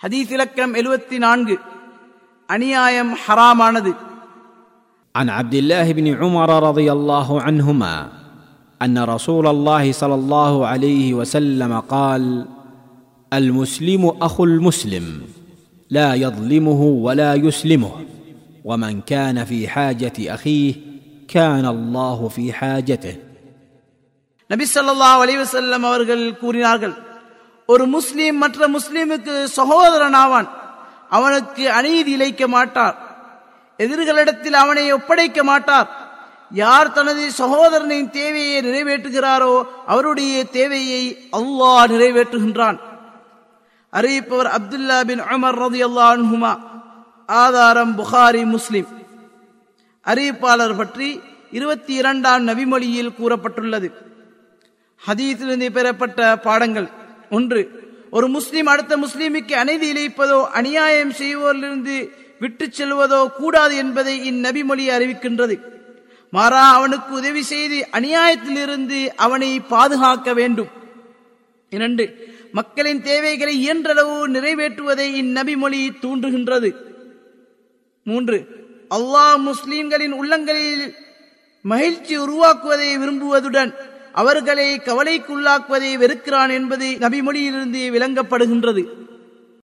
ஹதீஸ் இலக்கம் எழுபத்தி நான்கு அநியாயம் ஹராமானது عن عبد الله بن عمر رضي الله عنهما ان رسول الله صلى الله عليه وسلم قال المسلم اخو المسلم لا يظلمه ولا يسلمه ومن كان في حاجه اخيه كان الله في حاجته நபி ஸல்லல்லாஹு அலைஹி வஸல்லம் அவர்கள் கூறினார்கள் ஒரு முஸ்லீம் மற்ற முஸ்லீமுக்கு சகோதரன் ஆவான் அவனுக்கு அநீதி இழைக்க மாட்டார். எதிர்களிடத்தில் அவனை ஒப்படைக்க மாட்டார். யார் தனது சகோதரனின் தேவையை நிறைவேற்றுகிறாரோ அவருடைய தேவையை அல்லாஹ் நிறைவேற்றுகின்றான். அறிவிப்பவர் அப்துல்லா பின் அமர் ரதி அல்லாஹுமா ஆதாரம் புகாரி முஸ்லிம். அறிவிப்பாளர் பற்றி இருபத்தி இரண்டாம் நபிமொழியில் கூறப்பட்டுள்ளது. ஹதீத்திலிருந்து பெறப்பட்ட பாடங்கள். ஒன்று. ஒரு முஸ்லிம் அடுத்த முஸ்லிமுக்கு அநீதி இழைப்பதோ அநியாயம் செய்வோரிலிருந்து விட்டு செல்வதோ கூடாது என்பதை இந்நபிமொழி அறிவிக்கின்றது. மாறா அவனுக்கு உதவி செய்து அநியாயத்திலிருந்து அவனை பாதுகாக்க வேண்டும். இரண்டு மக்களின் தேவைகளை இயன்றளவு நிறைவேற்றுவதை இந்நபிமொழி தூண்டுகின்றது. மூன்று அல்லாஹ் முஸ்லிம்களின் உள்ளங்களில் மகிழ்ச்சி உருவாக்குவதை விரும்புவதுடன் அவர்களை கவலைக்குள்ளாக்குவதை வெறுக்கிறான் என்பது நபிமொழியிலிருந்து விளங்கப்படுகின்றது.